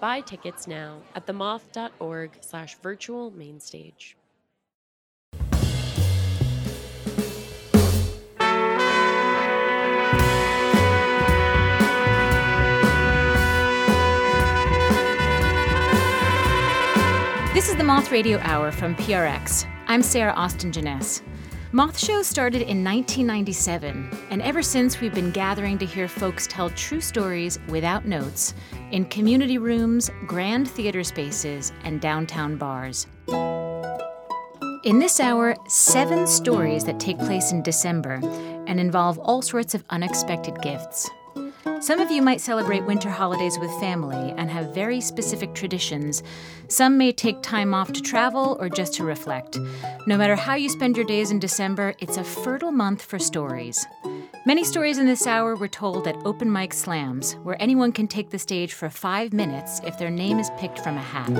Buy tickets now at themoth.org slash virtual mainstage. This is the Moth Radio Hour from PRX. I'm Sarah Austin Jenness. Moth Show started in 1997, and ever since we've been gathering to hear folks tell true stories without notes in community rooms, grand theater spaces, and downtown bars. In this hour, seven stories that take place in December and involve all sorts of unexpected gifts. Some of you might celebrate winter holidays with family and have very specific traditions. Some may take time off to travel or just to reflect. No matter how you spend your days in December, it's a fertile month for stories. Many stories in this hour were told at open mic slams, where anyone can take the stage for five minutes if their name is picked from a hat.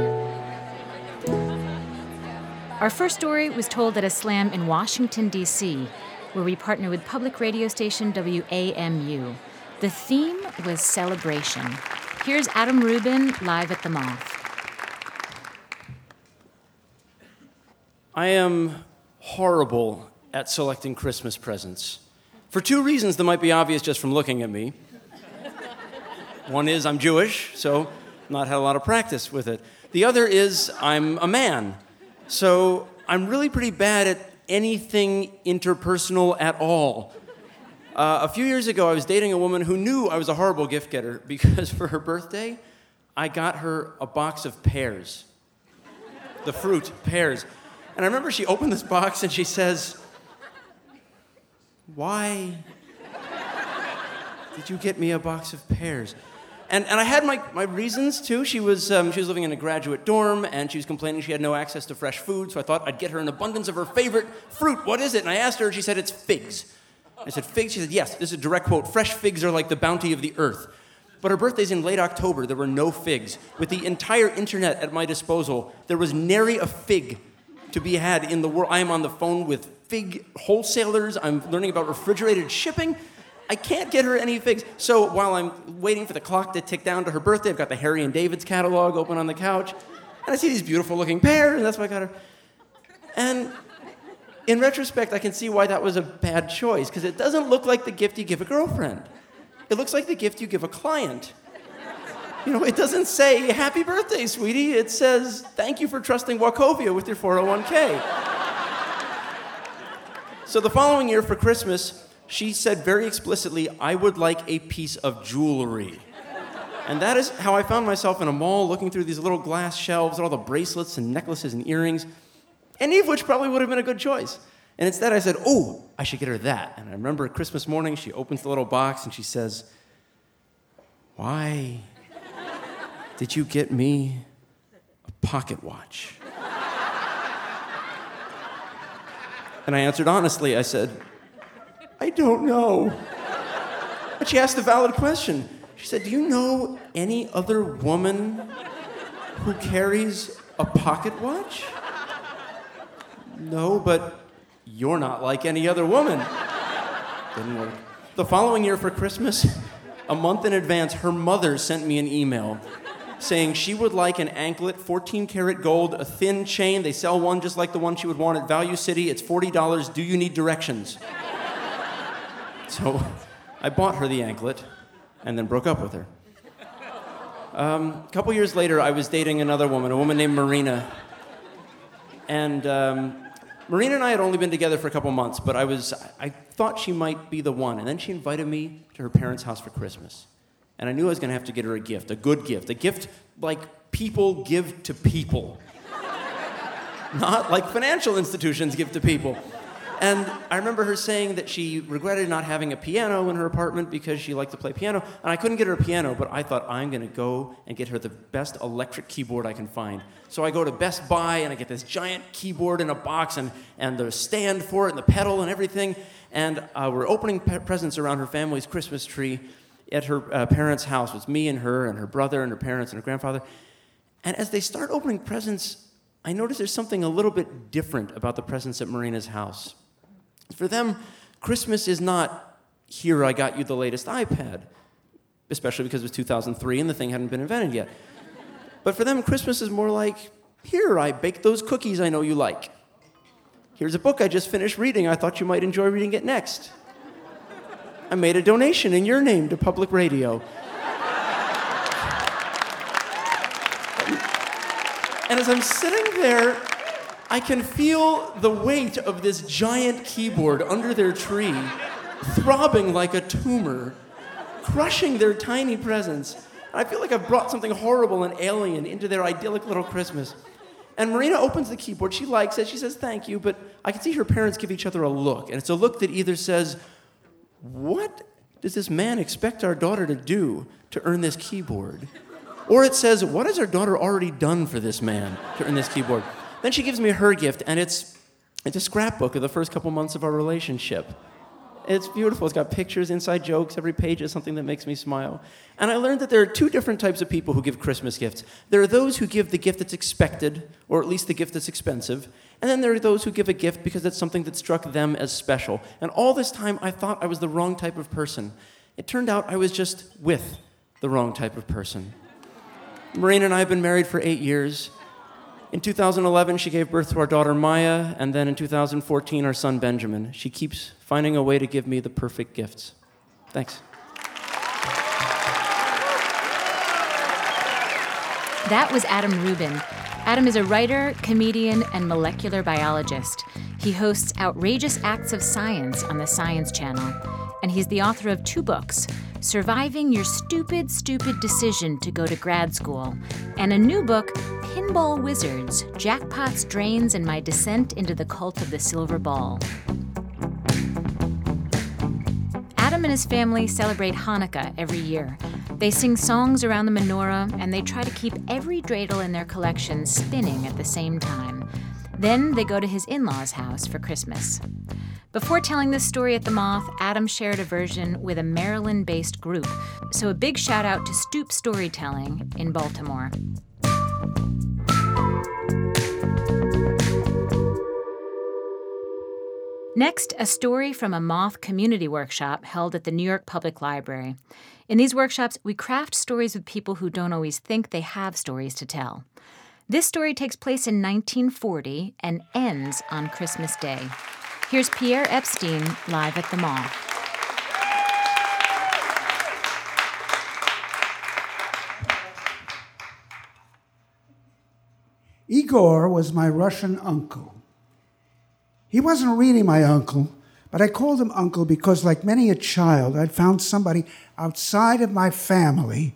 Our first story was told at a slam in Washington, D.C., where we partner with public radio station WAMU. The theme was celebration. Here's Adam Ruben live at the Moth. I am horrible at selecting Christmas presents for two reasons that might be obvious just from looking at me. One is I'm Jewish, so not had a lot of practice with it. The other is I'm a man, so I'm really pretty bad at anything interpersonal at all. Uh, a few years ago, I was dating a woman who knew I was a horrible gift getter because for her birthday, I got her a box of pears. The fruit, pears. And I remember she opened this box and she says, Why did you get me a box of pears? And, and I had my, my reasons too. She was, um, she was living in a graduate dorm and she was complaining she had no access to fresh food, so I thought I'd get her an abundance of her favorite fruit. What is it? And I asked her, and she said, It's figs. I said, Figs? She said, Yes, this is a direct quote. Fresh figs are like the bounty of the earth. But her birthday's in late October. There were no figs. With the entire internet at my disposal, there was nary a fig to be had in the world. I am on the phone with fig wholesalers. I'm learning about refrigerated shipping. I can't get her any figs. So while I'm waiting for the clock to tick down to her birthday, I've got the Harry and David's catalog open on the couch. And I see these beautiful looking pears, and that's why I got her. And in retrospect, I can see why that was a bad choice, because it doesn't look like the gift you give a girlfriend. It looks like the gift you give a client. You know, it doesn't say, Happy birthday, sweetie. It says, Thank you for trusting Wachovia with your 401k. so the following year for Christmas, she said very explicitly, I would like a piece of jewelry. And that is how I found myself in a mall looking through these little glass shelves, all the bracelets and necklaces and earrings any of which probably would have been a good choice. And instead, I said, Oh, I should get her that. And I remember Christmas morning, she opens the little box and she says, Why did you get me a pocket watch? And I answered honestly, I said, I don't know. But she asked a valid question. She said, Do you know any other woman who carries a pocket watch? No, but you're not like any other woman. Didn't work. The following year for Christmas, a month in advance, her mother sent me an email saying she would like an anklet, 14 karat gold, a thin chain. They sell one just like the one she would want at Value City. It's $40. Do you need directions? So I bought her the anklet and then broke up with her. Um, a couple years later, I was dating another woman, a woman named Marina. And um, Marina and I had only been together for a couple months, but I was I thought she might be the one. And then she invited me to her parents' house for Christmas. And I knew I was going to have to get her a gift, a good gift, a gift like people give to people. Not like financial institutions give to people. And I remember her saying that she regretted not having a piano in her apartment because she liked to play piano. And I couldn't get her a piano, but I thought I'm going to go and get her the best electric keyboard I can find. So I go to Best Buy and I get this giant keyboard in a box and, and the stand for it and the pedal and everything. And uh, we're opening pe- presents around her family's Christmas tree at her uh, parents' house. It was me and her and her brother and her parents and her grandfather. And as they start opening presents, I notice there's something a little bit different about the presents at Marina's house. For them, Christmas is not, here, I got you the latest iPad, especially because it was 2003 and the thing hadn't been invented yet. But for them, Christmas is more like, here, I baked those cookies I know you like. Here's a book I just finished reading. I thought you might enjoy reading it next. I made a donation in your name to public radio. And as I'm sitting there I can feel the weight of this giant keyboard under their tree throbbing like a tumor, crushing their tiny presence. I feel like I've brought something horrible and alien into their idyllic little Christmas. And Marina opens the keyboard. She likes it. She says thank you, but I can see her parents give each other a look. And it's a look that either says, What does this man expect our daughter to do to earn this keyboard? Or it says, What has our daughter already done for this man to earn this keyboard? Then she gives me her gift, and it's, it's a scrapbook of the first couple months of our relationship. It's beautiful. It's got pictures, inside jokes. Every page is something that makes me smile. And I learned that there are two different types of people who give Christmas gifts. There are those who give the gift that's expected, or at least the gift that's expensive. And then there are those who give a gift because it's something that struck them as special. And all this time, I thought I was the wrong type of person. It turned out I was just with the wrong type of person. Marina and I have been married for eight years. In 2011, she gave birth to our daughter Maya, and then in 2014, our son Benjamin. She keeps finding a way to give me the perfect gifts. Thanks. That was Adam Ruben. Adam is a writer, comedian, and molecular biologist. He hosts Outrageous Acts of Science on the Science Channel, and he's the author of two books Surviving Your Stupid, Stupid Decision to Go to Grad School, and a new book, Pinball Wizards Jackpots, Drains, and My Descent into the Cult of the Silver Ball. Adam and his family celebrate Hanukkah every year. They sing songs around the menorah, and they try to keep every dreidel in their collection spinning at the same time. Then they go to his in law's house for Christmas. Before telling this story at the Moth, Adam shared a version with a Maryland based group, so a big shout out to Stoop Storytelling in Baltimore. Next, a story from a Moth community workshop held at the New York Public Library. In these workshops, we craft stories with people who don't always think they have stories to tell. This story takes place in 1940 and ends on Christmas Day. Here's Pierre Epstein live at the Moth. Igor was my Russian uncle. He wasn't really my uncle, but I called him uncle because, like many a child, I'd found somebody outside of my family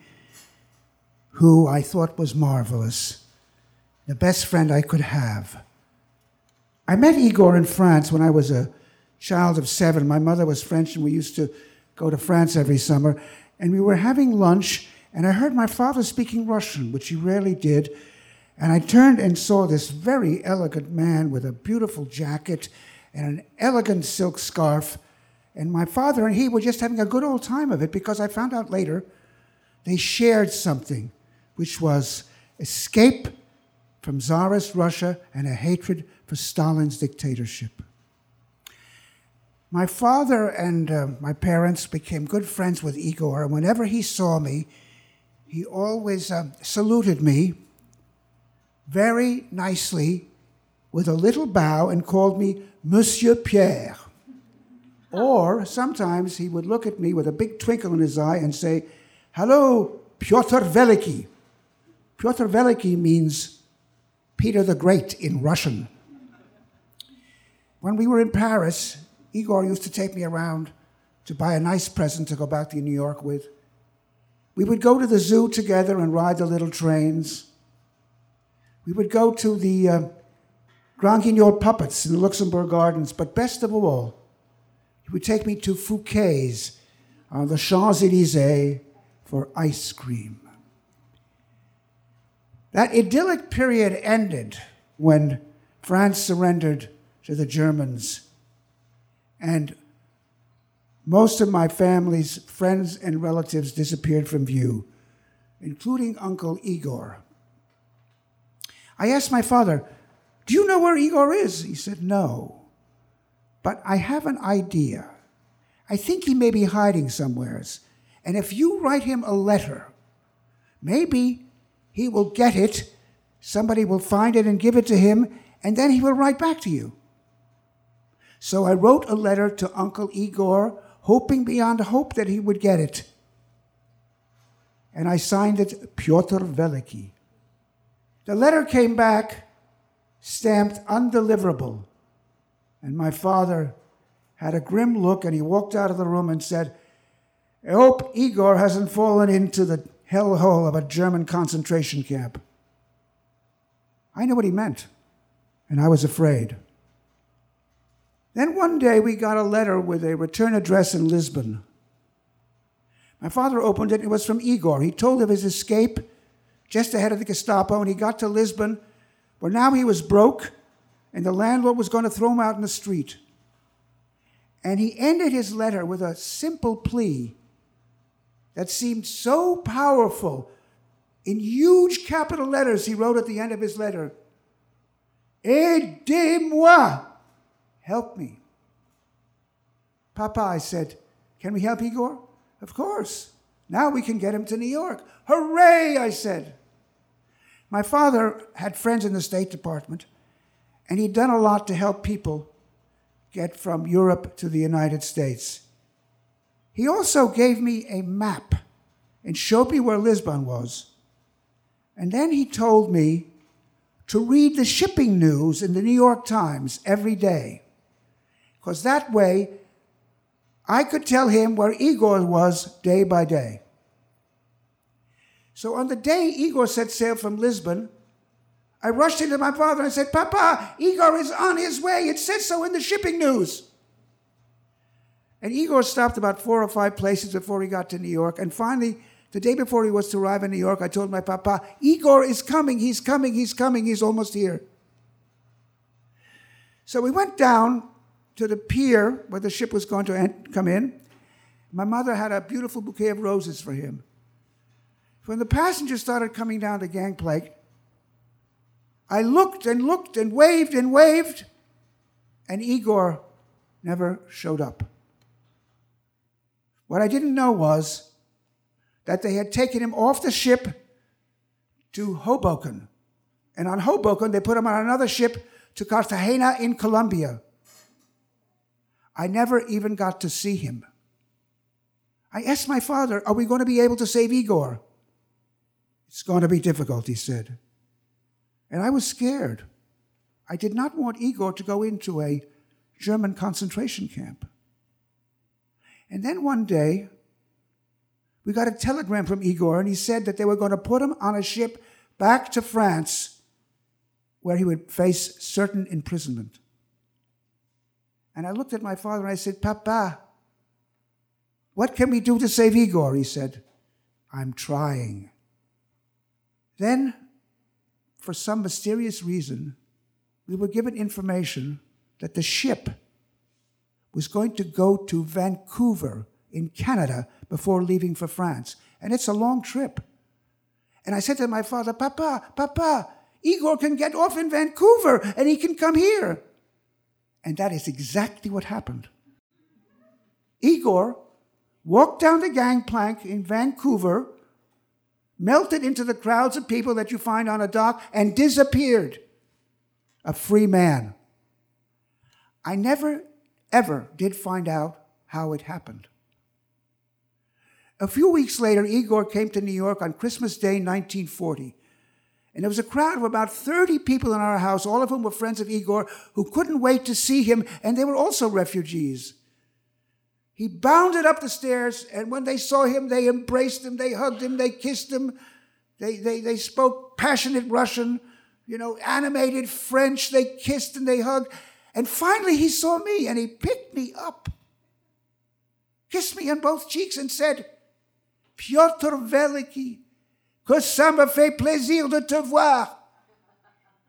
who I thought was marvelous, the best friend I could have. I met Igor in France when I was a child of seven. My mother was French, and we used to go to France every summer. And we were having lunch, and I heard my father speaking Russian, which he rarely did. And I turned and saw this very elegant man with a beautiful jacket and an elegant silk scarf. And my father and he were just having a good old time of it because I found out later they shared something, which was escape from Tsarist Russia and a hatred for Stalin's dictatorship. My father and uh, my parents became good friends with Igor, and whenever he saw me, he always uh, saluted me very nicely with a little bow and called me Monsieur Pierre. Or sometimes he would look at me with a big twinkle in his eye and say, Hello, Pyotr Veliki. Pyotr Veliki means Peter the Great in Russian. When we were in Paris, Igor used to take me around to buy a nice present to go back to New York with. We would go to the zoo together and ride the little trains. We would go to the uh, Grand Guignol puppets in the Luxembourg Gardens, but best of all, he would take me to Fouquet's on the Champs Elysees for ice cream. That idyllic period ended when France surrendered to the Germans. And most of my family's friends and relatives disappeared from view, including Uncle Igor. I asked my father, Do you know where Igor is? He said, No. But I have an idea. I think he may be hiding somewheres. And if you write him a letter, maybe he will get it, somebody will find it and give it to him, and then he will write back to you. So I wrote a letter to Uncle Igor, hoping beyond hope that he would get it. And I signed it Pyotr Veliky. The letter came back stamped undeliverable. And my father had a grim look and he walked out of the room and said, I hope Igor hasn't fallen into the hellhole of a German concentration camp. I knew what he meant, and I was afraid. Then one day we got a letter with a return address in Lisbon. My father opened it, it was from Igor. He told of his escape just ahead of the Gestapo, and he got to Lisbon, where now he was broke, and the landlord was going to throw him out in the street. And he ended his letter with a simple plea that seemed so powerful. In huge capital letters, he wrote at the end of his letter, Aidez-moi! Help me. Papa, I said, Can we help Igor? Of course. Now we can get him to New York. Hooray, I said. My father had friends in the State Department, and he'd done a lot to help people get from Europe to the United States. He also gave me a map and showed me where Lisbon was. And then he told me to read the shipping news in the New York Times every day, because that way I could tell him where Igor was day by day. So on the day Igor set sail from Lisbon, I rushed into my father and said, Papa, Igor is on his way. It says so in the shipping news. And Igor stopped about four or five places before he got to New York. And finally, the day before he was to arrive in New York, I told my papa, Igor is coming, he's coming, he's coming, he's almost here. So we went down to the pier where the ship was going to come in. My mother had a beautiful bouquet of roses for him. When the passengers started coming down the gangplank, I looked and looked and waved and waved, and Igor never showed up. What I didn't know was that they had taken him off the ship to Hoboken. And on Hoboken, they put him on another ship to Cartagena in Colombia. I never even got to see him. I asked my father, Are we going to be able to save Igor? It's going to be difficult, he said. And I was scared. I did not want Igor to go into a German concentration camp. And then one day, we got a telegram from Igor, and he said that they were going to put him on a ship back to France where he would face certain imprisonment. And I looked at my father and I said, Papa, what can we do to save Igor? He said, I'm trying. Then for some mysterious reason, we were given information that the ship was going to go to Vancouver in Canada before leaving for France. And it's a long trip. And I said to my father, Papa, Papa, Igor can get off in Vancouver and he can come here. And that is exactly what happened. Igor walked down the gangplank in Vancouver melted into the crowds of people that you find on a dock, and disappeared. A free man. I never, ever did find out how it happened. A few weeks later, Igor came to New York on Christmas Day, 1940. And there was a crowd of about 30 people in our house, all of whom were friends of Igor, who couldn't wait to see him, and they were also refugees. He bounded up the stairs, and when they saw him, they embraced him, they hugged him, they kissed him, they, they, they spoke passionate Russian, you know, animated French. They kissed and they hugged. And finally, he saw me and he picked me up, kissed me on both cheeks, and said, Piotr Veliki, que ça me fait plaisir de te voir.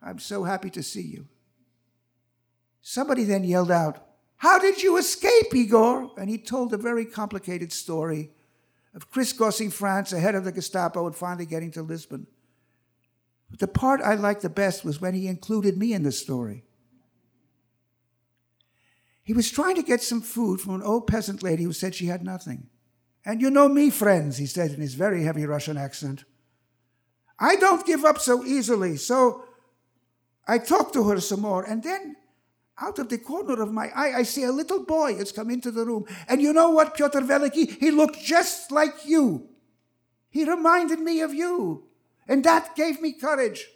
I'm so happy to see you. Somebody then yelled out, How did you escape, Igor? And he told a very complicated story of crisscrossing France ahead of the Gestapo and finally getting to Lisbon. But the part I liked the best was when he included me in the story. He was trying to get some food from an old peasant lady who said she had nothing. And you know me, friends, he said in his very heavy Russian accent. I don't give up so easily, so I talked to her some more, and then out of the corner of my eye, I see a little boy has come into the room. And you know what, Pyotr Veliki? He looked just like you. He reminded me of you. And that gave me courage.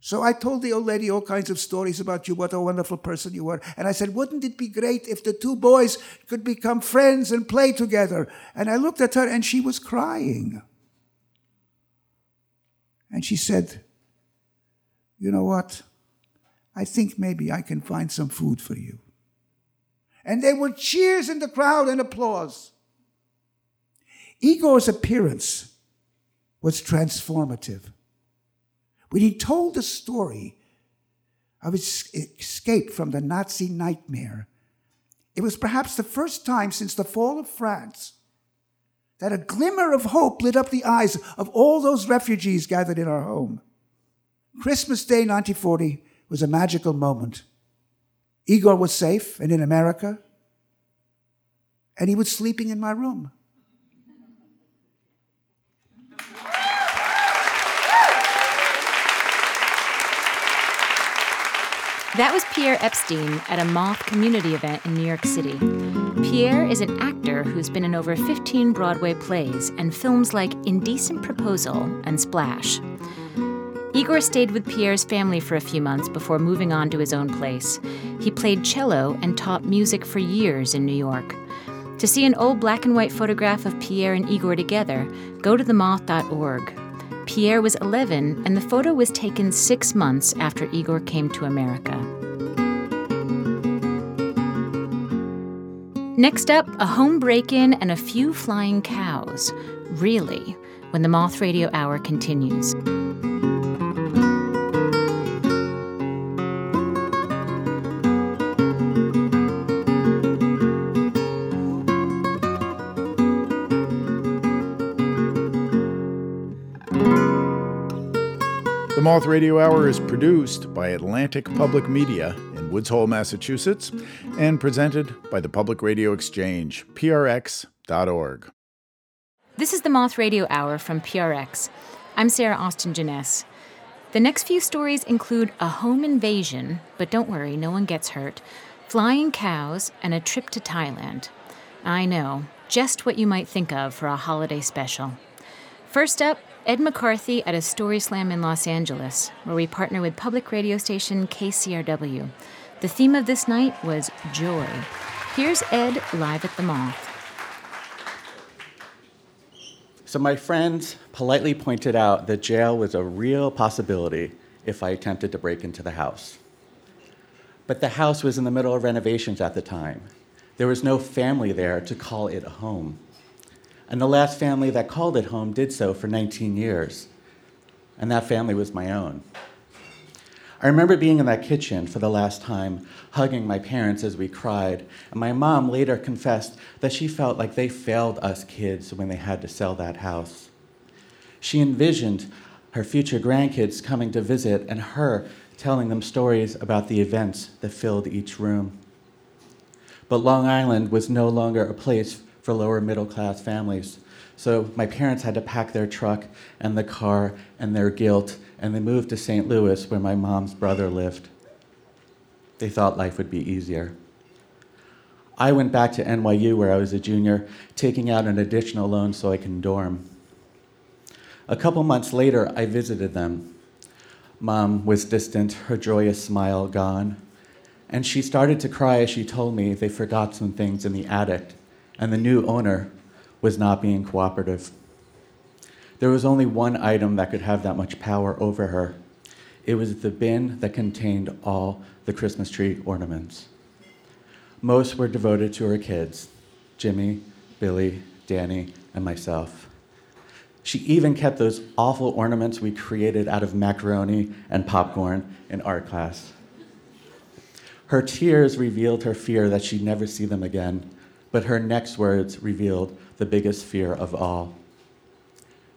So I told the old lady all kinds of stories about you, what a wonderful person you were. And I said, wouldn't it be great if the two boys could become friends and play together? And I looked at her and she was crying. And she said, You know what? I think maybe I can find some food for you. And there were cheers in the crowd and applause. Igor's appearance was transformative. When he told the story of his escape from the Nazi nightmare, it was perhaps the first time since the fall of France that a glimmer of hope lit up the eyes of all those refugees gathered in our home. Christmas Day 1940 was a magical moment. Igor was safe and in America, and he was sleeping in my room. That was Pierre Epstein at a Moth community event in New York City. Pierre is an actor who's been in over 15 Broadway plays and films like Indecent Proposal and Splash. Igor stayed with Pierre's family for a few months before moving on to his own place. He played cello and taught music for years in New York. To see an old black and white photograph of Pierre and Igor together, go to themoth.org. Pierre was 11, and the photo was taken six months after Igor came to America. Next up, a home break in and a few flying cows. Really, when the Moth Radio Hour continues. Moth Radio Hour is produced by Atlantic Public Media in Woods Hole, Massachusetts, and presented by the Public Radio Exchange, prx.org. This is the Moth Radio Hour from PRX. I'm Sarah Austin Jenness. The next few stories include a home invasion, but don't worry, no one gets hurt, flying cows, and a trip to Thailand. I know, just what you might think of for a holiday special. First up, Ed McCarthy at a Story Slam in Los Angeles, where we partner with public radio station KCRW. The theme of this night was joy. Here's Ed live at the Moth. So, my friends politely pointed out that jail was a real possibility if I attempted to break into the house. But the house was in the middle of renovations at the time. There was no family there to call it a home. And the last family that called it home did so for 19 years. And that family was my own. I remember being in that kitchen for the last time, hugging my parents as we cried. And my mom later confessed that she felt like they failed us kids when they had to sell that house. She envisioned her future grandkids coming to visit and her telling them stories about the events that filled each room. But Long Island was no longer a place for lower middle class families. So my parents had to pack their truck and the car and their guilt, and they moved to St. Louis where my mom's brother lived. They thought life would be easier. I went back to NYU where I was a junior, taking out an additional loan so I can dorm. A couple months later, I visited them. Mom was distant, her joyous smile gone. And she started to cry as she told me they forgot some things in the attic and the new owner was not being cooperative. There was only one item that could have that much power over her It was the bin that contained all the Christmas tree ornaments. Most were devoted to her kids Jimmy, Billy, Danny, and myself. She even kept those awful ornaments we created out of macaroni and popcorn in art class. Her tears revealed her fear that she'd never see them again, but her next words revealed the biggest fear of all.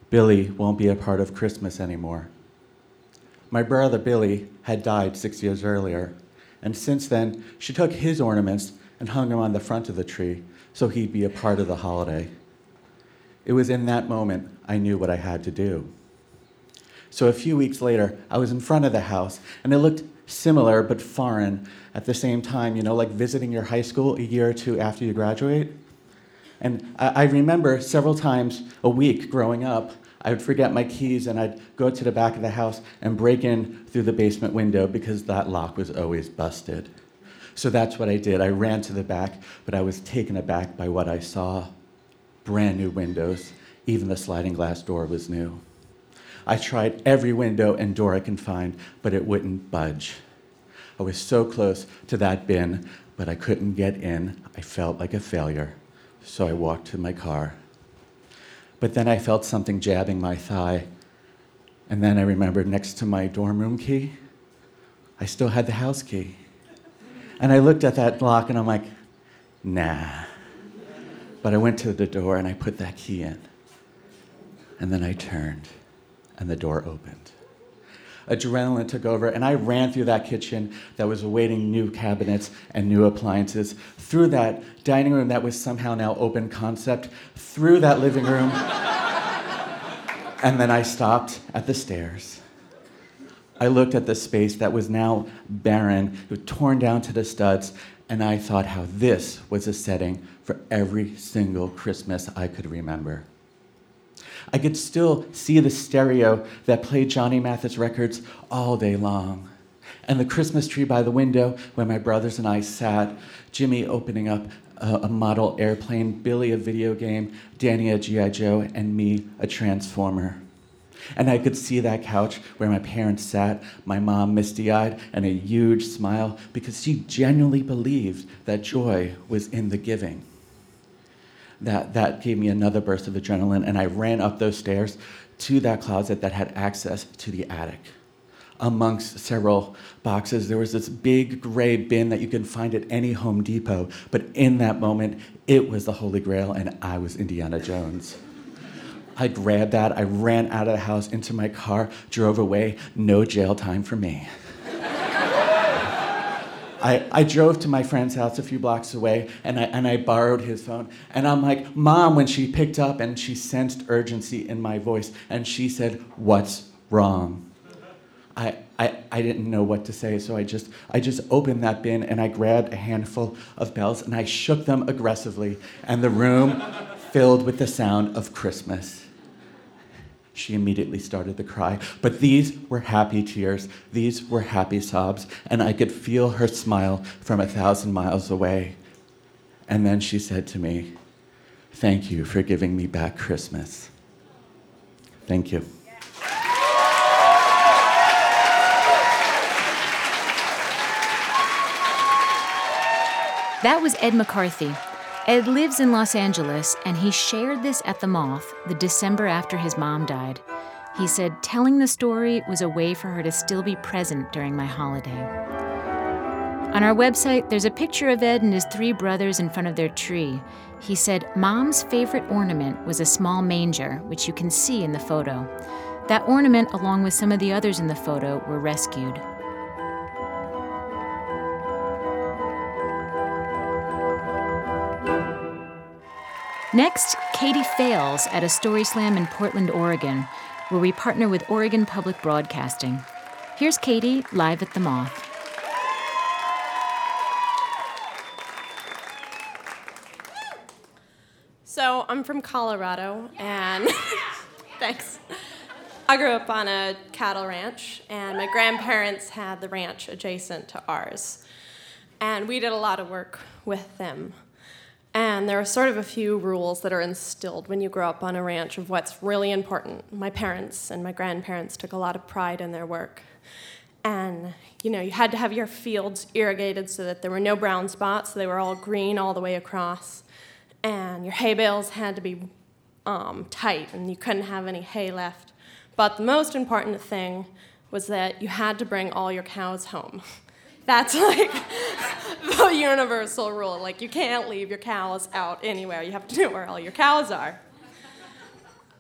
Billy won't be a part of Christmas anymore. My brother Billy had died six years earlier, and since then, she took his ornaments and hung them on the front of the tree so he'd be a part of the holiday. It was in that moment I knew what I had to do. So a few weeks later, I was in front of the house, and it looked similar but foreign at the same time, you know, like visiting your high school a year or two after you graduate. And I, I remember several times a week growing up, I would forget my keys and I'd go to the back of the house and break in through the basement window because that lock was always busted. So that's what I did. I ran to the back, but I was taken aback by what I saw brand new windows. Even the sliding glass door was new. I tried every window and door I could find, but it wouldn't budge. I was so close to that bin, but I couldn't get in. I felt like a failure, so I walked to my car. But then I felt something jabbing my thigh, and then I remembered next to my dorm room key, I still had the house key. And I looked at that lock and I'm like, nah. But I went to the door and I put that key in. And then I turned and the door opened. Adrenaline took over, and I ran through that kitchen that was awaiting new cabinets and new appliances, through that dining room that was somehow now open concept, through that living room. and then I stopped at the stairs. I looked at the space that was now barren, torn down to the studs, and I thought how this was a setting for every single Christmas I could remember. I could still see the stereo that played Johnny Mathis records all day long. And the Christmas tree by the window where my brothers and I sat, Jimmy opening up a, model airplane, Billy a video game, Danny a G.I. Joe, and me a transformer. And I could see that couch where my parents sat, my mom misty eyed and a huge smile because she genuinely believed that joy was in the giving that, that gave me another burst of adrenaline, and I ran up those stairs to that closet that had access to the attic. Amongst several boxes, there was this big gray bin that you can find at any Home Depot, but in that moment, it was the Holy Grail, and I was Indiana Jones. I grabbed that, I ran out of the house into my car, drove away, no jail time for me. I, I drove to my friend's house a few blocks away and I, and I borrowed his phone. And I'm like, Mom, when she picked up and she sensed urgency in my voice and she said, What's wrong? I, I, I didn't know what to say, so I just, I just opened that bin and I grabbed a handful of bells and I shook them aggressively, and the room filled with the sound of Christmas. She immediately started to cry. But these were happy tears. These were happy sobs. And I could feel her smile from a thousand miles away. And then she said to me, Thank you for giving me back Christmas. Thank you. That was Ed McCarthy, Ed lives in Los Angeles, and he shared this at the Moth the December after his mom died. He said, Telling the story was a way for her to still be present during my holiday. On our website, there's a picture of Ed and his three brothers in front of their tree. He said, Mom's favorite ornament was a small manger, which you can see in the photo. That ornament, along with some of the others in the photo, were rescued. Next, Katie Fales at a story slam in Portland, Oregon, where we partner with Oregon Public Broadcasting. Here's Katie live at the Moth. So I'm from Colorado, and thanks. I grew up on a cattle ranch, and my grandparents had the ranch adjacent to ours. And we did a lot of work with them. And there are sort of a few rules that are instilled when you grow up on a ranch of what's really important. My parents and my grandparents took a lot of pride in their work. And you know, you had to have your fields irrigated so that there were no brown spots, so they were all green all the way across. And your hay bales had to be um, tight, and you couldn't have any hay left. But the most important thing was that you had to bring all your cows home. That's like the universal rule. Like, you can't leave your cows out anywhere. You have to know where all your cows are.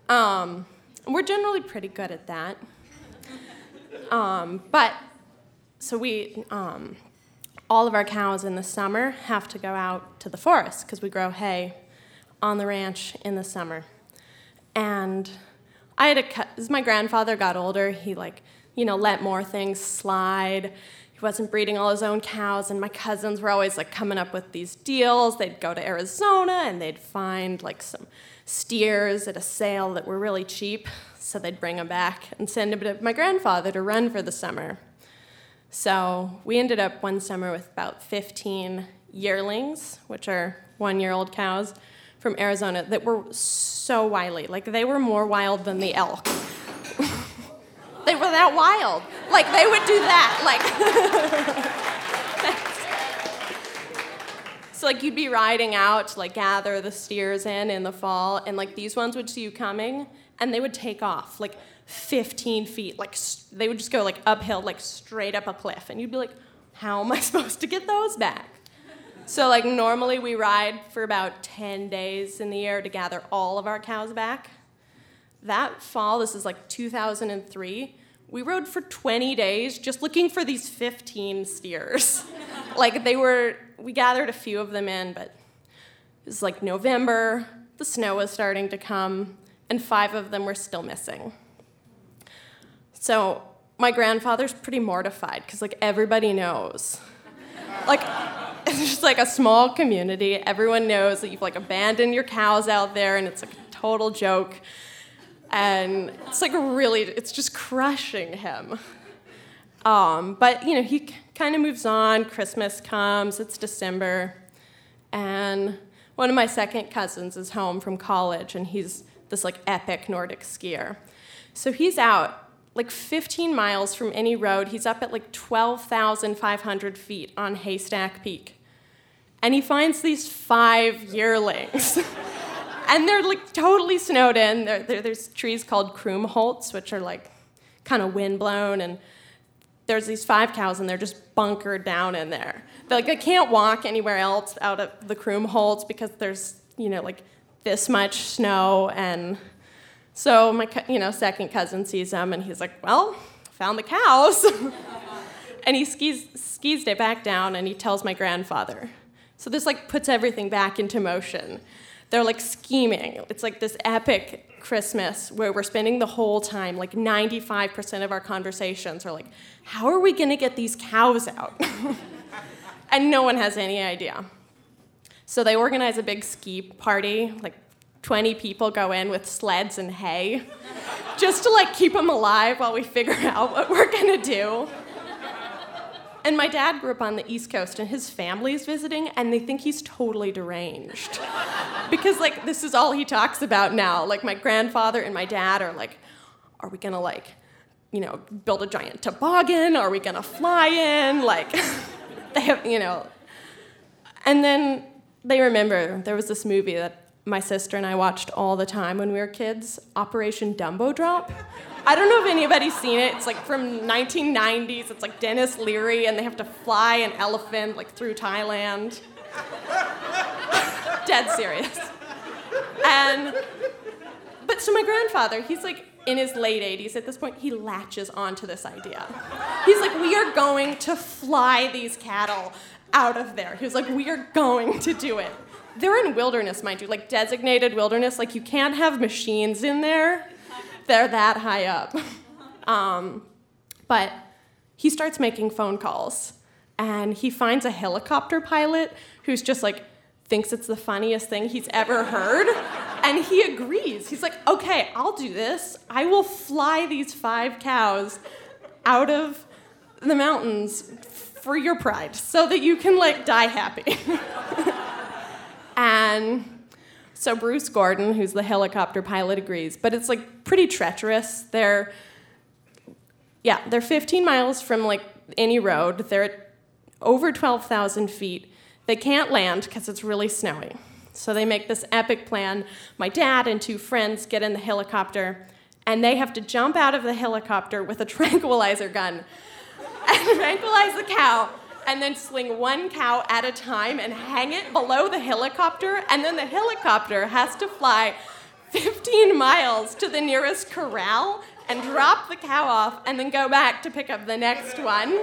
Um, we're generally pretty good at that. Um, but so we, um, all of our cows in the summer have to go out to the forest because we grow hay on the ranch in the summer. And I had a as my grandfather got older, he like, you know, let more things slide. He wasn't breeding all his own cows, and my cousins were always like coming up with these deals. They'd go to Arizona and they'd find like some steers at a sale that were really cheap, so they'd bring them back and send them to my grandfather to run for the summer. So we ended up one summer with about 15 yearlings, which are one year old cows from Arizona, that were so wily. Like they were more wild than the elk. They were that wild. Like they would do that. Like. so like you'd be riding out to like gather the steers in in the fall, and like these ones would see you coming, and they would take off. Like 15 feet. Like they would just go like uphill, like straight up a cliff, and you'd be like, "How am I supposed to get those back?" So like normally we ride for about 10 days in the year to gather all of our cows back. That fall, this is like 2003, we rode for 20 days just looking for these 15 steers. like they were, we gathered a few of them in, but it was like November, the snow was starting to come, and five of them were still missing. So my grandfather's pretty mortified because like everybody knows. like it's just like a small community. Everyone knows that you've like abandoned your cows out there and it's like a total joke. And it's like really, it's just crushing him. Um, but you know, he kind of moves on. Christmas comes, it's December, and one of my second cousins is home from college, and he's this like epic Nordic skier. So he's out like 15 miles from any road. He's up at like 12,500 feet on Haystack Peak. And he finds these five yearlings. and they're like totally snowed in. There's trees called Krummholz, which are like kind of windblown. And there's these five cows, and they're just bunkered down in there. They're like, I can't walk anywhere else out of the Krummholz because there's, you know, like this much snow and so my you know second cousin sees them and he's like, "Well, found the cows." and he skis skis it back down and he tells my grandfather. So this like puts everything back into motion. They're like scheming. It's like this epic Christmas where we're spending the whole time like 95% of our conversations are like, "How are we to get these cows out?" and no one has any idea. So they organize a big ski party, like 20 people go in with sleds and hay just to like keep them alive while we figure out what we're gonna do. And my dad grew up on the East Coast and his family's visiting and they think he's totally deranged. because like this is all he talks about now. Like my grandfather and my dad are like, are we gonna like, you know, build a giant toboggan? Are we gonna fly in? Like they have, you know. And then they remember there was this movie that my sister and I watched all the time when we were kids, Operation Dumbo Drop. I don't know if anybody's seen it. It's like from 1990s. It's like Denis Leary, and they have to fly an elephant like through Thailand. Dead serious. And but so my grandfather, he's like in his late 80s at this point, he latches onto this idea. He's like, we are going to fly these cattle out of there. He was like, we are going to do it they're in wilderness, mind you, like designated wilderness. Like you can't have machines in there. They're that high up. Um, but he starts making phone calls, and he finds a helicopter pilot who's just like thinks it's the funniest thing he's ever heard. And he agrees. He's like, okay, I'll do this. I will fly these five cows out of the mountains for your pride so that you can like die happy. And so Bruce Gordon, who's the helicopter pilot, agrees, but it's like pretty treacherous. They're Yeah, they're 15 miles from like any road. They're at over 12,000 feet. They can't land because it's really snowy. So they make this epic plan. My dad and two friends get in the helicopter, and they have to jump out of the helicopter with a tranquilizer gun and tranquilize the cow, and then sling one cow at a time and hang it below the helicopter, and then the helicopter has to fly 15 miles to the nearest corral and drop the cow off and then go back to pick up the next one.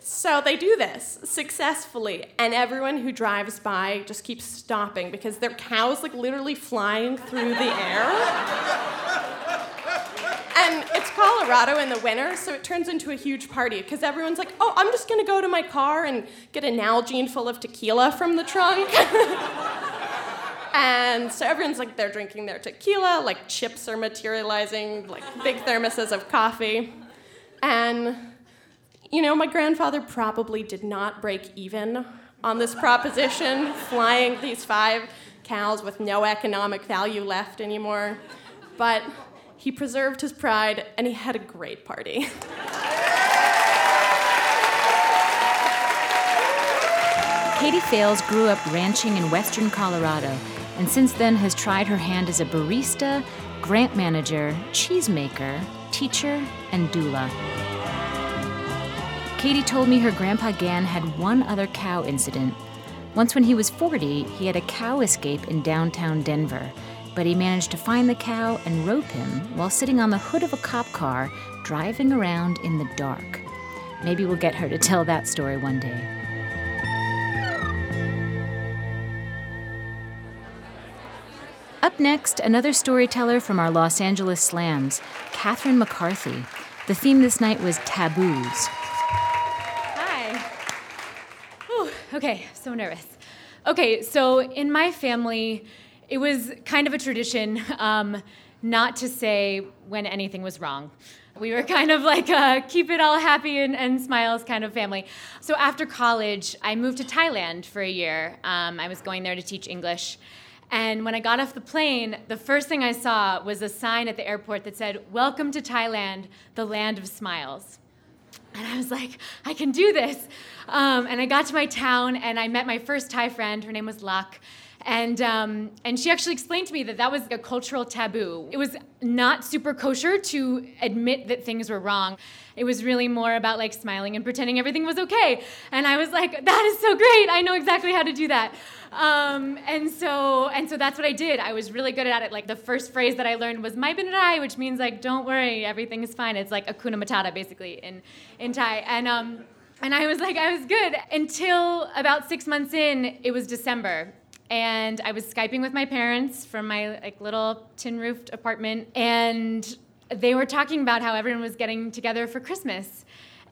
So they do this successfully, and everyone who drives by just keeps stopping because their cow's like literally flying through the air. And it's Colorado in the winter, so it turns into a huge party because everyone's like, oh, I'm just gonna go to my car and get a Nalgene full of tequila from the trunk. and so everyone's like, they're drinking their tequila, like chips are materializing, like big thermoses of coffee. And you know, my grandfather probably did not break even on this proposition, flying these five cows with no economic value left anymore. But he preserved his pride and he had a great party. Katie Fales grew up ranching in western Colorado and since then has tried her hand as a barista, grant manager, cheesemaker, teacher, and doula. Katie told me her grandpa Gan had one other cow incident. Once, when he was 40, he had a cow escape in downtown Denver, but he managed to find the cow and rope him while sitting on the hood of a cop car driving around in the dark. Maybe we'll get her to tell that story one day. Up next, another storyteller from our Los Angeles slams, Catherine McCarthy. The theme this night was taboos. Hi. Okay, so nervous. Okay, so in my family, it was kind of a tradition um, not to say when anything was wrong. We were kind of like a keep it all happy and, and smiles kind of family. So after college, I moved to Thailand for a year. Um, I was going there to teach English. And when I got off the plane, the first thing I saw was a sign at the airport that said, Welcome to Thailand, the land of smiles. And I was like, I can do this. Um, and I got to my town and I met my first Thai friend. Her name was Luck. And, um, and she actually explained to me that that was a cultural taboo. It was not super kosher to admit that things were wrong. It was really more about like smiling and pretending everything was okay. And I was like, that is so great. I know exactly how to do that. Um, and so and so that's what I did. I was really good at it. Like the first phrase that I learned was "mai bin which means like "don't worry, everything is fine." It's like "hakuna matata" basically in in Thai. And um, and I was like, I was good until about six months in. It was December, and I was skyping with my parents from my like little tin roofed apartment, and they were talking about how everyone was getting together for Christmas,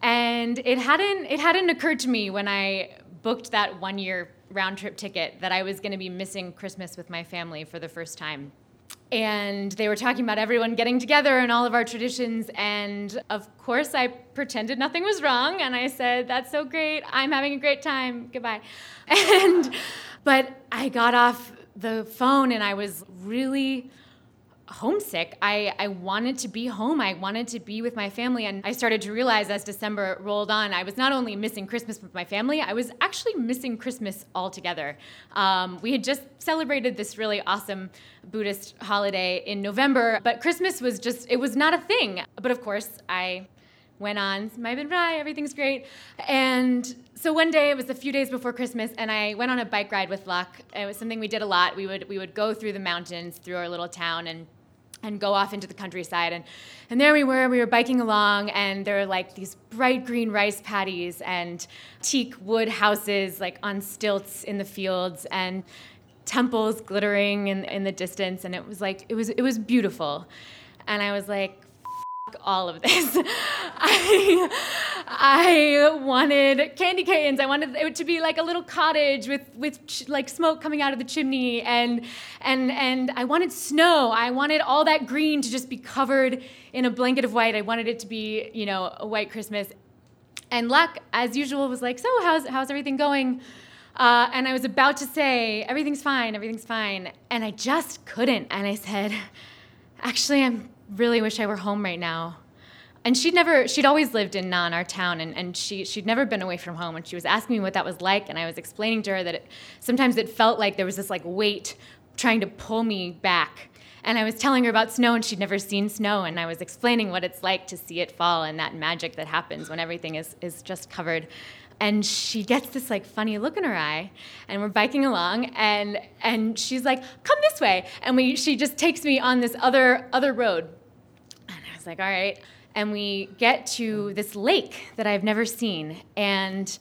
and it hadn't it hadn't occurred to me when I booked that one year round trip ticket that I was going to be missing Christmas with my family for the first time. And they were talking about everyone getting together and all of our traditions. And of course, I pretended nothing was wrong. And I said, That's so great. I'm having a great time. Goodbye. And, but I got off the phone and I was really homesick. I, I wanted to be home. I wanted to be with my family. And I started to realize as December rolled on, I was not only missing Christmas with my family, I was actually missing Christmas altogether. Um, we had just celebrated this really awesome Buddhist holiday in November, but Christmas was just, it was not a thing. But of course, I went on, my bin rai, everything's great. And so one day, it was a few days before Christmas, and I went on a bike ride with Luck. It was something we did a lot. We would, we would go through the mountains, through our little town, and and go off into the countryside. And, and there we were, we were biking along, and there were like these bright green rice paddies and teak wood houses like on stilts in the fields and temples glittering in, in the distance. And it was like, it was, it was beautiful. And I was like, all of this. I, I wanted candy canes. I wanted it to be like a little cottage with with ch- like smoke coming out of the chimney, and and and I wanted snow. I wanted all that green to just be covered in a blanket of white. I wanted it to be you know a white Christmas. And Luck, as usual, was like, "So how's how's everything going?" Uh, and I was about to say, "Everything's fine, everything's fine," and I just couldn't. And I said, "Actually, I'm really wish I were home right now. and she'd never she'd always lived in Nan, our town, and, and she she'd never been away from home. And she was asking me what that was like, and I was explaining to her that it, sometimes it felt like there was this like weight trying to pull me back. And I was telling her about snow, and she'd never seen snow, and I was explaining what it's like to see it fall and that magic that happens when everything is, is just covered and she gets this like funny look in her eye and we're biking along and and she's like come this way and we she just takes me on this other other road was like all right and we get to this lake that I've never seen, and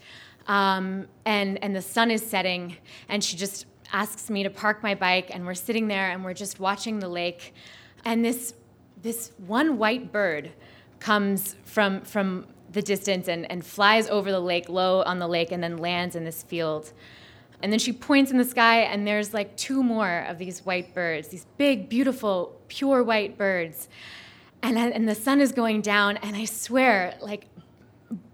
um, and and the sun is setting, and she just asks me to park my bike, and we're sitting there, and we're just watching the lake, and this this one white bird comes from from the distance and, and flies over the lake low on the lake and then lands in this field. And then she points in the sky and there's like two more of these white birds these big beautiful pure white birds and, and the sun is going down, and I swear, like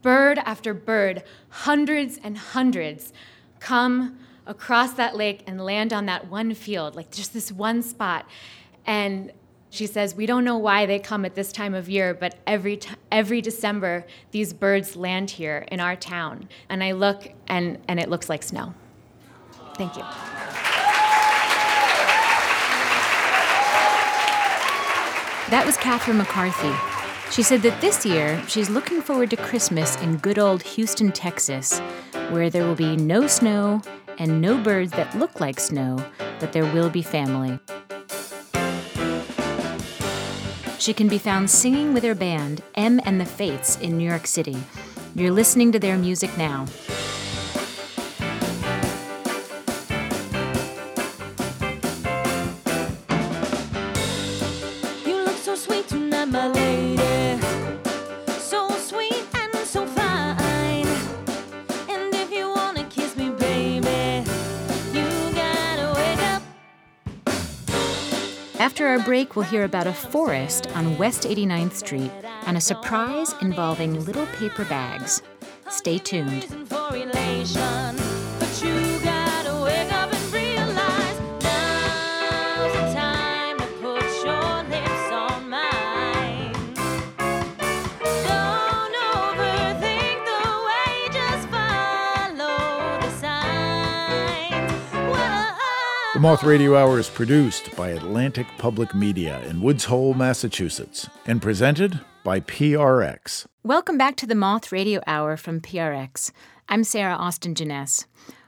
bird after bird, hundreds and hundreds come across that lake and land on that one field, like just this one spot. And she says, We don't know why they come at this time of year, but every, t- every December, these birds land here in our town. And I look, and, and it looks like snow. Thank you. That was Catherine McCarthy. She said that this year she's looking forward to Christmas in good old Houston, Texas, where there will be no snow and no birds that look like snow, but there will be family. She can be found singing with her band, M and the Fates, in New York City. You're listening to their music now. Our break, we'll hear about a forest on West 89th Street and a surprise involving little paper bags. Stay tuned. The Moth Radio Hour is produced by Atlantic Public Media in Woods Hole, Massachusetts, and presented by PRX. Welcome back to the Moth Radio Hour from PRX. I'm Sarah Austin Jenness.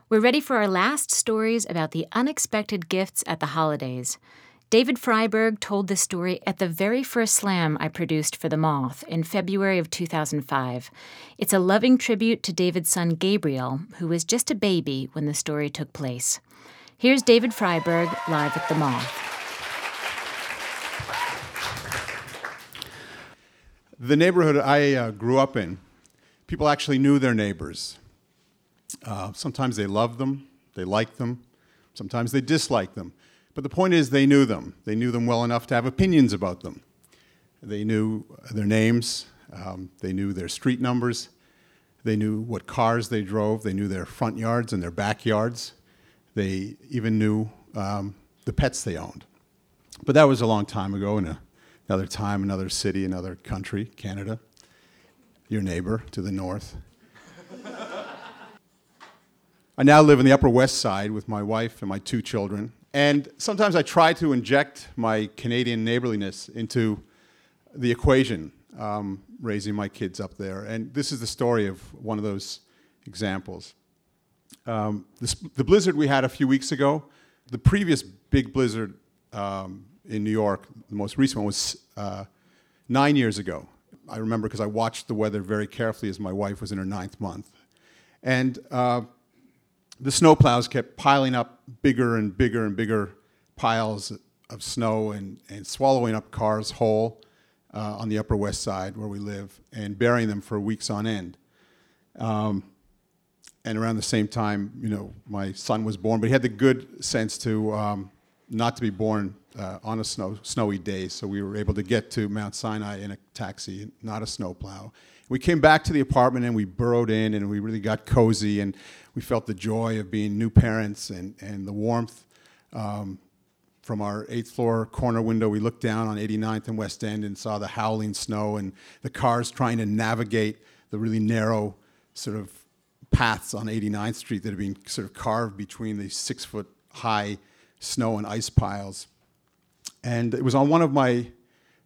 We're ready for our last stories about the unexpected gifts at the holidays. David Frieberg told this story at the very first slam I produced for The Moth in February of 2005. It's a loving tribute to David's son Gabriel, who was just a baby when the story took place. Here's David Frieberg live at the Moth. The neighborhood I uh, grew up in, people actually knew their neighbors. Uh, sometimes they loved them, they liked them, sometimes they disliked them. But the point is, they knew them. They knew them well enough to have opinions about them. They knew their names, um, they knew their street numbers, they knew what cars they drove, they knew their front yards and their backyards. They even knew um, the pets they owned. But that was a long time ago in a, another time, another city, another country, Canada, your neighbor to the north. I now live in the Upper West Side with my wife and my two children. And sometimes I try to inject my Canadian neighborliness into the equation, um, raising my kids up there. And this is the story of one of those examples. Um, this, the blizzard we had a few weeks ago, the previous big blizzard um, in New York, the most recent one was uh, nine years ago. I remember because I watched the weather very carefully as my wife was in her ninth month. And uh, the snowplows kept piling up bigger and bigger and bigger piles of snow and, and swallowing up cars whole uh, on the Upper West Side where we live and burying them for weeks on end. Um, and around the same time, you know, my son was born, but he had the good sense to um, not to be born uh, on a snow, snowy day. So we were able to get to Mount Sinai in a taxi, not a snowplow. We came back to the apartment and we burrowed in and we really got cozy and we felt the joy of being new parents and, and the warmth um, from our eighth floor corner window, we looked down on 89th and West End and saw the howling snow and the cars trying to navigate the really narrow sort of paths on 89th Street that had been sort of carved between these six foot high snow and ice piles. And it was on one of my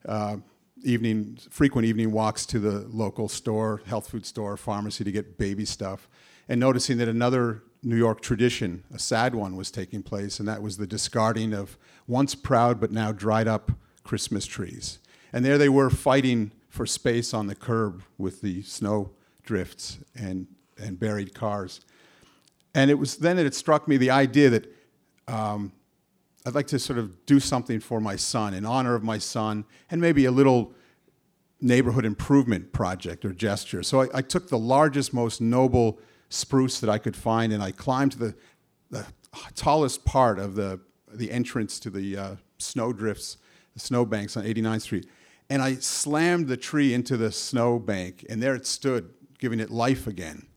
uh, evening, frequent evening walks to the local store, health food store, pharmacy to get baby stuff, and noticing that another New York tradition, a sad one, was taking place, and that was the discarding of once proud but now dried up Christmas trees. And there they were fighting for space on the curb with the snow drifts and, and buried cars. And it was then that it struck me the idea that um, I'd like to sort of do something for my son in honor of my son and maybe a little neighborhood improvement project or gesture. So I, I took the largest, most noble spruce that I could find and I climbed to the, the tallest part of the, the entrance to the uh, snow drifts, the snow banks on 89th Street. And I slammed the tree into the snow bank, and there it stood, giving it life again.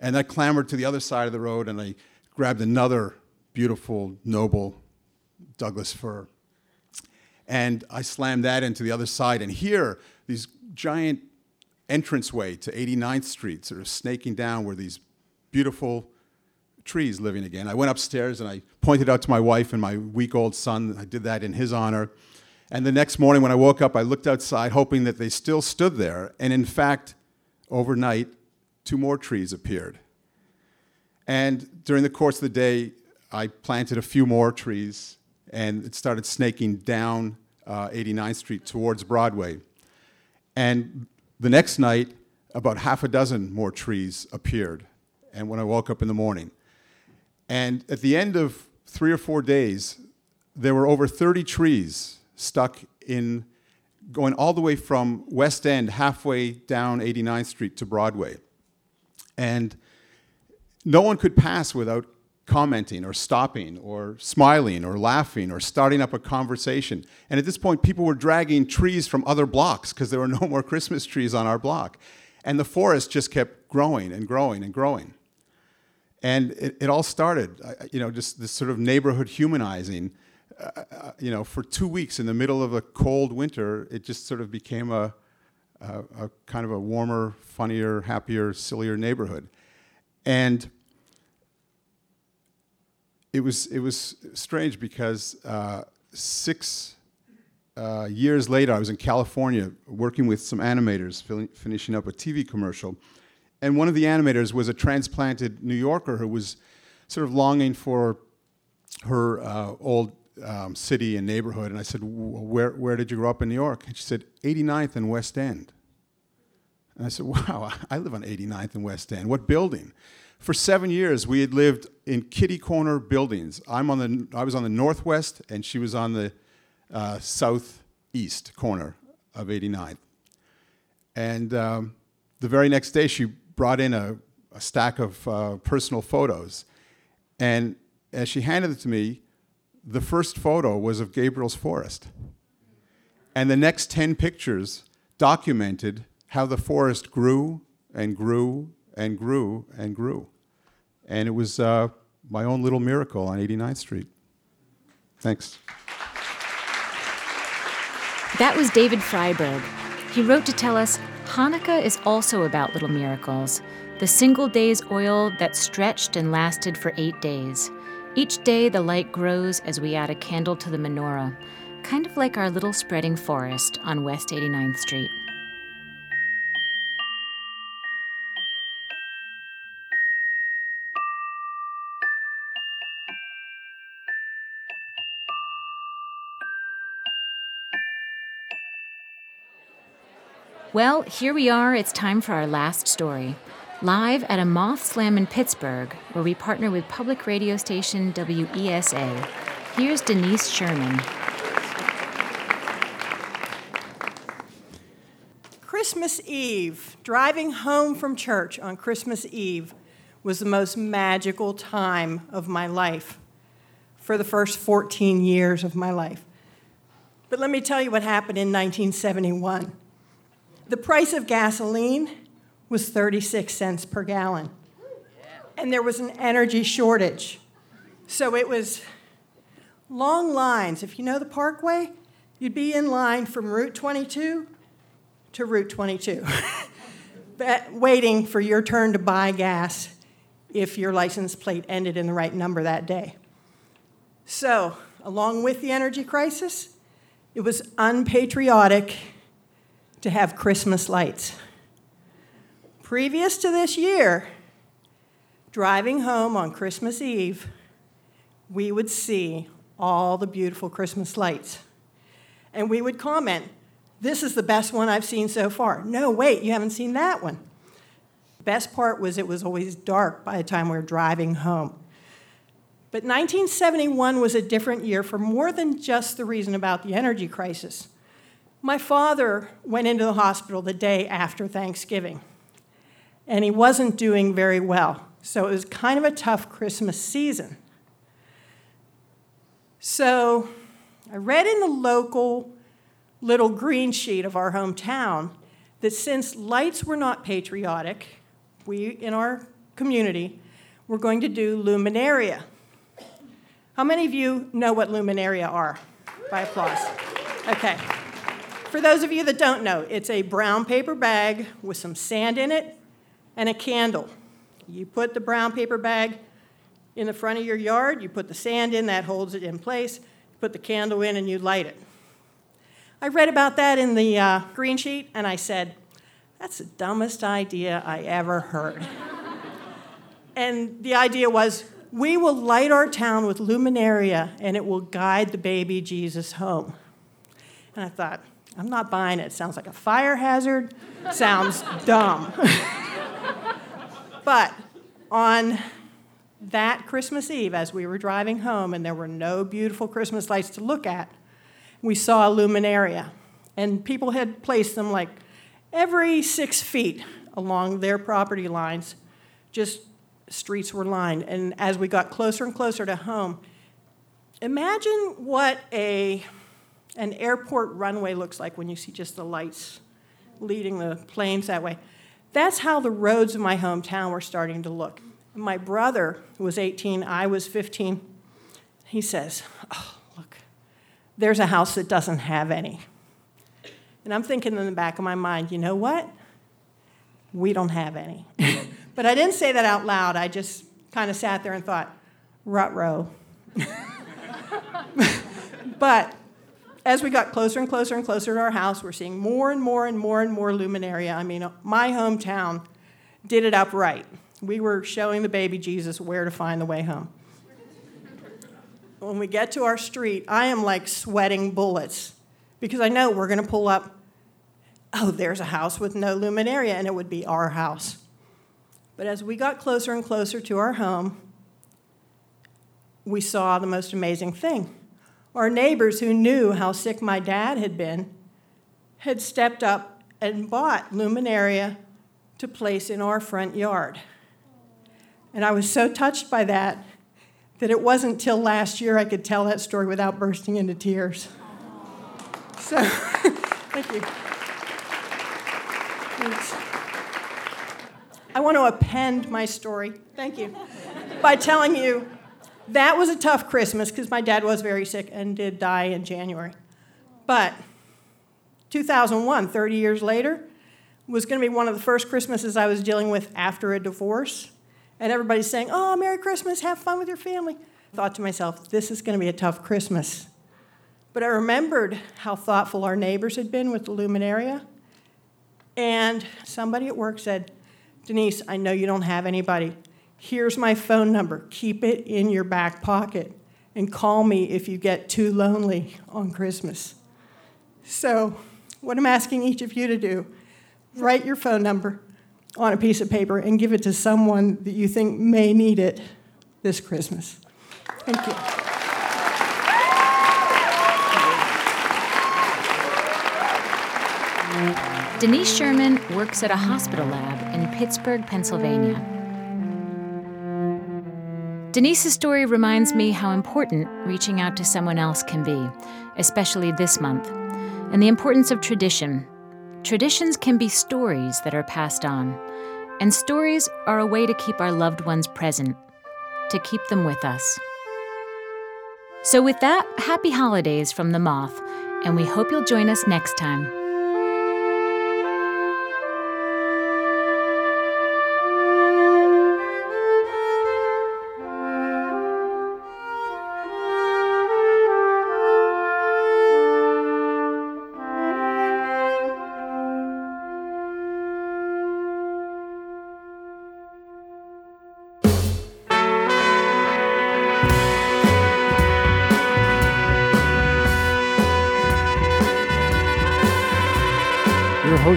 And I clambered to the other side of the road and I grabbed another beautiful, noble Douglas fir. And I slammed that into the other side. And here, these giant entranceway to 89th Street, sort of snaking down, were these beautiful trees living again. I went upstairs and I pointed out to my wife and my week old son. I did that in his honor. And the next morning when I woke up, I looked outside hoping that they still stood there. And in fact, overnight, two more trees appeared. And during the course of the day, I planted a few more trees and it started snaking down uh, 89th Street towards Broadway. And the next night, about half a dozen more trees appeared. And when I woke up in the morning, and at the end of three or four days, there were over 30 trees stuck in going all the way from West End, halfway down 89th Street to Broadway. And no one could pass without commenting or stopping or smiling or laughing or starting up a conversation. And at this point, people were dragging trees from other blocks because there were no more Christmas trees on our block. And the forest just kept growing and growing and growing. And it, it all started, you know, just this sort of neighborhood humanizing. Uh, uh, you know, for two weeks in the middle of a cold winter, it just sort of became a, a, kind of a warmer, funnier, happier, sillier neighborhood. And it was it was strange because uh, six uh, years later, I was in California working with some animators, finishing up a TV commercial, and one of the animators was a transplanted New Yorker who was sort of longing for her uh, old um, city and neighborhood. And I said, where, where did you grow up in New York? And she said, 89th and West End. And I said, Wow, I live on 89th and West End. What building? For seven years, we had lived in kitty corner buildings. I'm on the, I was on the northwest, and she was on the uh, southeast corner of 89th. And um, the very next day, she brought in a, a stack of uh, personal photos. And as she handed it to me, the first photo was of Gabriel's forest. And the next 10 pictures documented how the forest grew and grew and grew and grew. And it was uh, my own little miracle on 89th Street. Thanks. That was David Frieberg. He wrote to tell us Hanukkah is also about little miracles, the single day's oil that stretched and lasted for eight days. Each day the light grows as we add a candle to the menorah, kind of like our little spreading forest on West 89th Street. Well, here we are. It's time for our last story. Live at a Moth Slam in Pittsburgh, where we partner with public radio station WESA. Here's Denise Scheuermann. Christmas Eve, driving home from church on Christmas Eve, was the most magical time of my life for the first 14 years of my life. But let me tell you what happened in 1971. The price of gasoline was 36 cents per gallon. And there was an energy shortage. So it was long lines. If you know the parkway, you'd be in line from Route 22 to Route 22, waiting for your turn to buy gas if your license plate ended in the right number that day. So, along with the energy crisis, it was unpatriotic to have Christmas lights. Previous to this year, driving home on Christmas Eve, we would see all the beautiful Christmas lights. And we would comment, This is the best one I've seen so far. No, wait, you haven't seen that one. Best part was it was always dark by the time we were driving home. But 1971 was a different year for more than just the reason about the energy crisis. My father went into the hospital the day after Thanksgiving, and he wasn't doing very well. So it was kind of a tough Christmas season. So I read in the local little green sheet of our hometown that since lights were not patriotic, we in our community were going to do luminaria. How many of you know what luminaria are? By applause. Okay. For those of you that don't know, it's a brown paper bag with some sand in it and a candle. You put the brown paper bag in the front of your yard, you put the sand in, that holds it in place, you put the candle in, and you light it. I read about that in the uh, green sheet, and I said, That's the dumbest idea I ever heard. and the idea was, we will light our town with luminaria, and it will guide the baby Jesus home. And I thought, I'm not buying it. it Sounds like a fire hazard. Sounds dumb. but on that Christmas Eve, as we were driving home and there were no beautiful Christmas lights to look at, we saw a luminaria. And people had placed them like every six feet along their property lines, just streets were lined. And as we got closer and closer to home, imagine what a, an airport runway looks like when you see just the lights leading the planes that way. That's how the roads of my hometown were starting to look. My brother was 18, I was 15. He says, Oh, look, there's a house that doesn't have any. And I'm thinking in the back of my mind, you know what? We don't have any. but I didn't say that out loud. I just kind of sat there and thought, rut row. but as we got closer and closer and closer to our house, we're seeing more and more and more and more luminaria. I mean, my hometown did it up right. We were showing the baby Jesus where to find the way home. When we get to our street, I am like sweating bullets because I know we're going to pull up. Oh, there's a house with no luminaria, and it would be our house. But as we got closer and closer to our home, we saw the most amazing thing. Our neighbors who knew how sick my dad had been had stepped up and bought luminaria to place in our front yard. And I was so touched by that that it wasn't till last year I could tell that story without bursting into tears. So, thank you. Thanks. I want to append my story, thank you, by telling you that was a tough Christmas because my dad was very sick and did die in January. But 2001, 30 years later, was going to be one of the first Christmases I was dealing with after a divorce and everybody's saying, Oh, Merry Christmas, have fun with your family. I thought to myself, this is going to be a tough Christmas. But I remembered how thoughtful our neighbors had been with the luminaria. And somebody at work said, Denise, I know you don't have anybody. Here's my phone number. Keep it in your back pocket and call me if you get too lonely on Christmas. So, what I'm asking each of you to do, write your phone number on a piece of paper and give it to someone that you think may need it this Christmas. Thank you. Denise Scheuermann works at a hospital lab in Pittsburgh, Pennsylvania. Denise's story reminds me how important reaching out to someone else can be, especially this month, and the importance of tradition Traditions can be stories that are passed on, and stories are a way to keep our loved ones present, to keep them with us. So, with that, happy holidays from The Moth, and we hope you'll join us next time.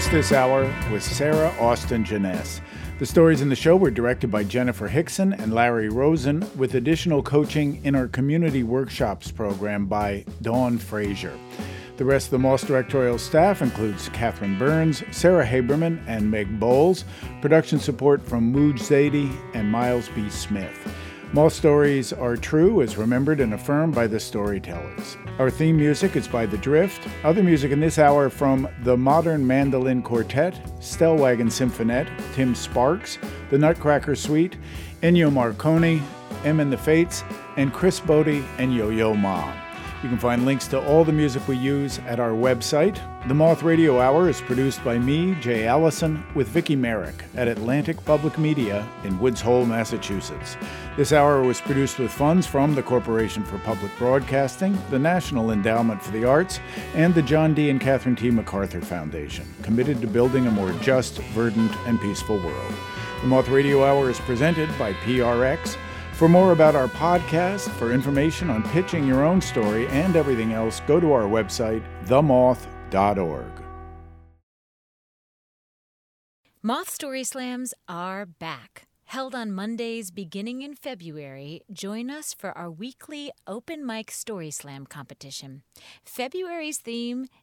Host this hour was Sarah Austin Jenness. The stories in the show were directed by Jennifer Hickson and Larry Rosen, with additional coaching in our community workshops program by Dawn Frazier. The rest of the Moth directorial staff includes Catherine Burns, Sarah Haberman, and Meg Bowles. Production support from Mooj Zadie and Miles B. Smith. Moth stories are true, as remembered and affirmed by the storytellers. Our theme music is by The Drift. Other music in this hour from the Modern Mandolin Quartet, Stellwagen Symphonette, Tim Sparks, The Nutcracker Suite, Ennio Morricone, M and the Fates, and Chris Botti and Yo Yo Ma. You can find links to all the music we use at our website. The Moth Radio Hour is produced by me, Jay Allison, with Viki Merrick at Atlantic Public Media in Woods Hole, Massachusetts. This hour was produced with funds from the Corporation for Public Broadcasting, the National Endowment for the Arts, and the John D. and Catherine T. MacArthur Foundation, committed to building a more just, verdant, and peaceful world. The Moth Radio Hour is presented by PRX. For more about our podcast, for information on pitching your own story and everything else, go to our website, themoth.org. Moth Story Slams are back. Held on Mondays beginning in February, join us for our weekly open mic story slam competition. February's theme